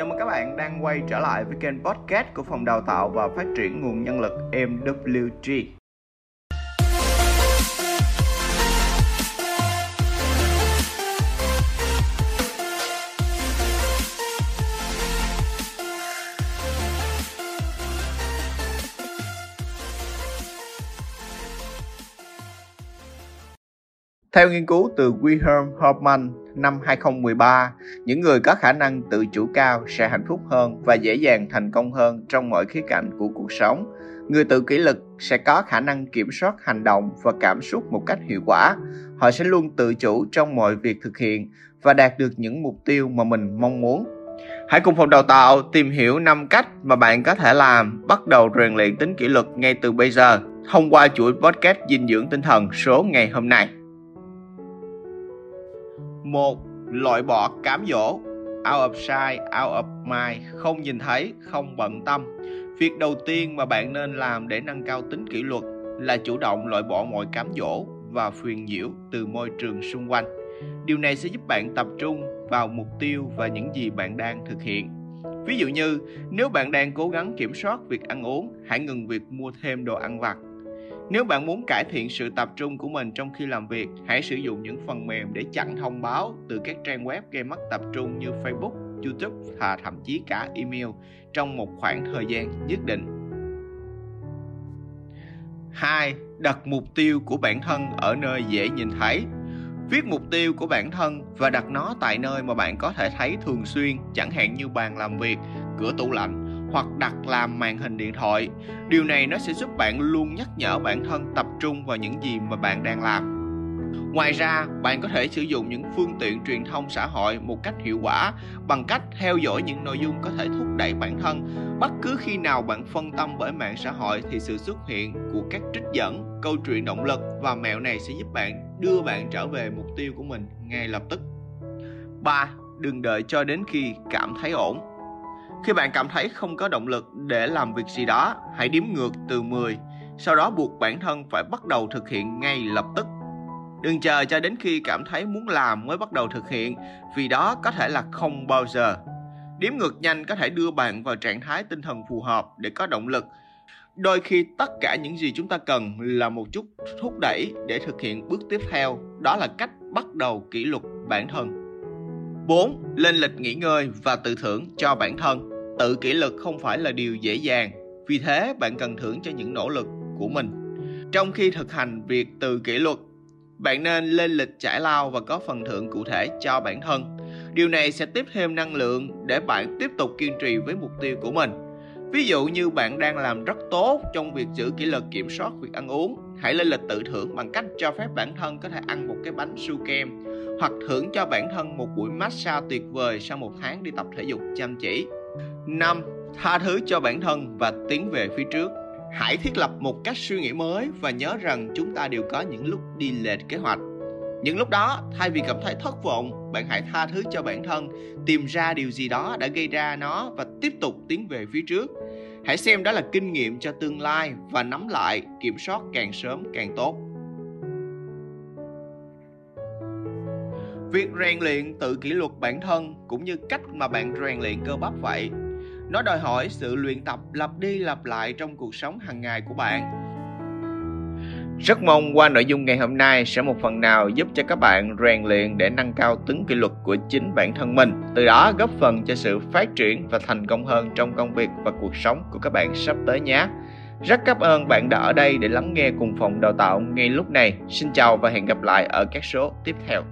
chào mừng các bạn đang quay trở lại với kênh podcast của phòng đào tạo và phát triển nguồn nhân lực MWG. Theo nghiên cứu từ Wilhelm Hoffman năm 2013, những người có khả năng tự chủ cao sẽ hạnh phúc hơn và dễ dàng thành công hơn trong mọi khía cạnh của cuộc sống. Người tự kỷ lực sẽ có khả năng kiểm soát hành động và cảm xúc một cách hiệu quả. Họ sẽ luôn tự chủ trong mọi việc thực hiện và đạt được những mục tiêu mà mình mong muốn. Hãy cùng phòng đào tạo tìm hiểu 5 cách mà bạn có thể làm bắt đầu rèn luyện tính kỷ luật ngay từ bây giờ thông qua chuỗi podcast dinh dưỡng tinh thần số ngày hôm nay một Loại bỏ cám dỗ Out of sight, out of mind Không nhìn thấy, không bận tâm Việc đầu tiên mà bạn nên làm để nâng cao tính kỷ luật là chủ động loại bỏ mọi cám dỗ và phiền nhiễu từ môi trường xung quanh. Điều này sẽ giúp bạn tập trung vào mục tiêu và những gì bạn đang thực hiện. Ví dụ như, nếu bạn đang cố gắng kiểm soát việc ăn uống, hãy ngừng việc mua thêm đồ ăn vặt nếu bạn muốn cải thiện sự tập trung của mình trong khi làm việc, hãy sử dụng những phần mềm để chặn thông báo từ các trang web gây mất tập trung như Facebook, YouTube và thậm chí cả email trong một khoảng thời gian nhất định. 2. Đặt mục tiêu của bản thân ở nơi dễ nhìn thấy. Viết mục tiêu của bản thân và đặt nó tại nơi mà bạn có thể thấy thường xuyên, chẳng hạn như bàn làm việc, cửa tủ lạnh hoặc đặt làm màn hình điện thoại. Điều này nó sẽ giúp bạn luôn nhắc nhở bản thân tập trung vào những gì mà bạn đang làm. Ngoài ra, bạn có thể sử dụng những phương tiện truyền thông xã hội một cách hiệu quả bằng cách theo dõi những nội dung có thể thúc đẩy bản thân. Bất cứ khi nào bạn phân tâm bởi mạng xã hội thì sự xuất hiện của các trích dẫn, câu chuyện động lực và mẹo này sẽ giúp bạn đưa bạn trở về mục tiêu của mình ngay lập tức. 3. Đừng đợi cho đến khi cảm thấy ổn. Khi bạn cảm thấy không có động lực để làm việc gì đó, hãy đếm ngược từ 10, sau đó buộc bản thân phải bắt đầu thực hiện ngay lập tức. Đừng chờ cho đến khi cảm thấy muốn làm mới bắt đầu thực hiện, vì đó có thể là không bao giờ. Đếm ngược nhanh có thể đưa bạn vào trạng thái tinh thần phù hợp để có động lực. Đôi khi tất cả những gì chúng ta cần là một chút thúc đẩy để thực hiện bước tiếp theo, đó là cách bắt đầu kỷ luật bản thân. 4. Lên lịch nghỉ ngơi và tự thưởng cho bản thân. Tự kỷ luật không phải là điều dễ dàng, vì thế bạn cần thưởng cho những nỗ lực của mình. Trong khi thực hành việc tự kỷ luật, bạn nên lên lịch trải lao và có phần thưởng cụ thể cho bản thân. Điều này sẽ tiếp thêm năng lượng để bạn tiếp tục kiên trì với mục tiêu của mình. Ví dụ như bạn đang làm rất tốt trong việc giữ kỷ luật kiểm soát việc ăn uống, hãy lên lịch tự thưởng bằng cách cho phép bản thân có thể ăn một cái bánh su kem hoặc thưởng cho bản thân một buổi massage tuyệt vời sau một tháng đi tập thể dục chăm chỉ. 5. Tha thứ cho bản thân và tiến về phía trước. Hãy thiết lập một cách suy nghĩ mới và nhớ rằng chúng ta đều có những lúc đi lệch kế hoạch. Những lúc đó, thay vì cảm thấy thất vọng, bạn hãy tha thứ cho bản thân, tìm ra điều gì đó đã gây ra nó và tiếp tục tiến về phía trước. Hãy xem đó là kinh nghiệm cho tương lai và nắm lại, kiểm soát càng sớm càng tốt. Việc rèn luyện tự kỷ luật bản thân cũng như cách mà bạn rèn luyện cơ bắp vậy. Nó đòi hỏi sự luyện tập lặp đi lặp lại trong cuộc sống hàng ngày của bạn. Rất mong qua nội dung ngày hôm nay sẽ một phần nào giúp cho các bạn rèn luyện để nâng cao tính kỷ luật của chính bản thân mình, từ đó góp phần cho sự phát triển và thành công hơn trong công việc và cuộc sống của các bạn sắp tới nhé. Rất cảm ơn bạn đã ở đây để lắng nghe cùng phòng đào tạo ngay lúc này. Xin chào và hẹn gặp lại ở các số tiếp theo.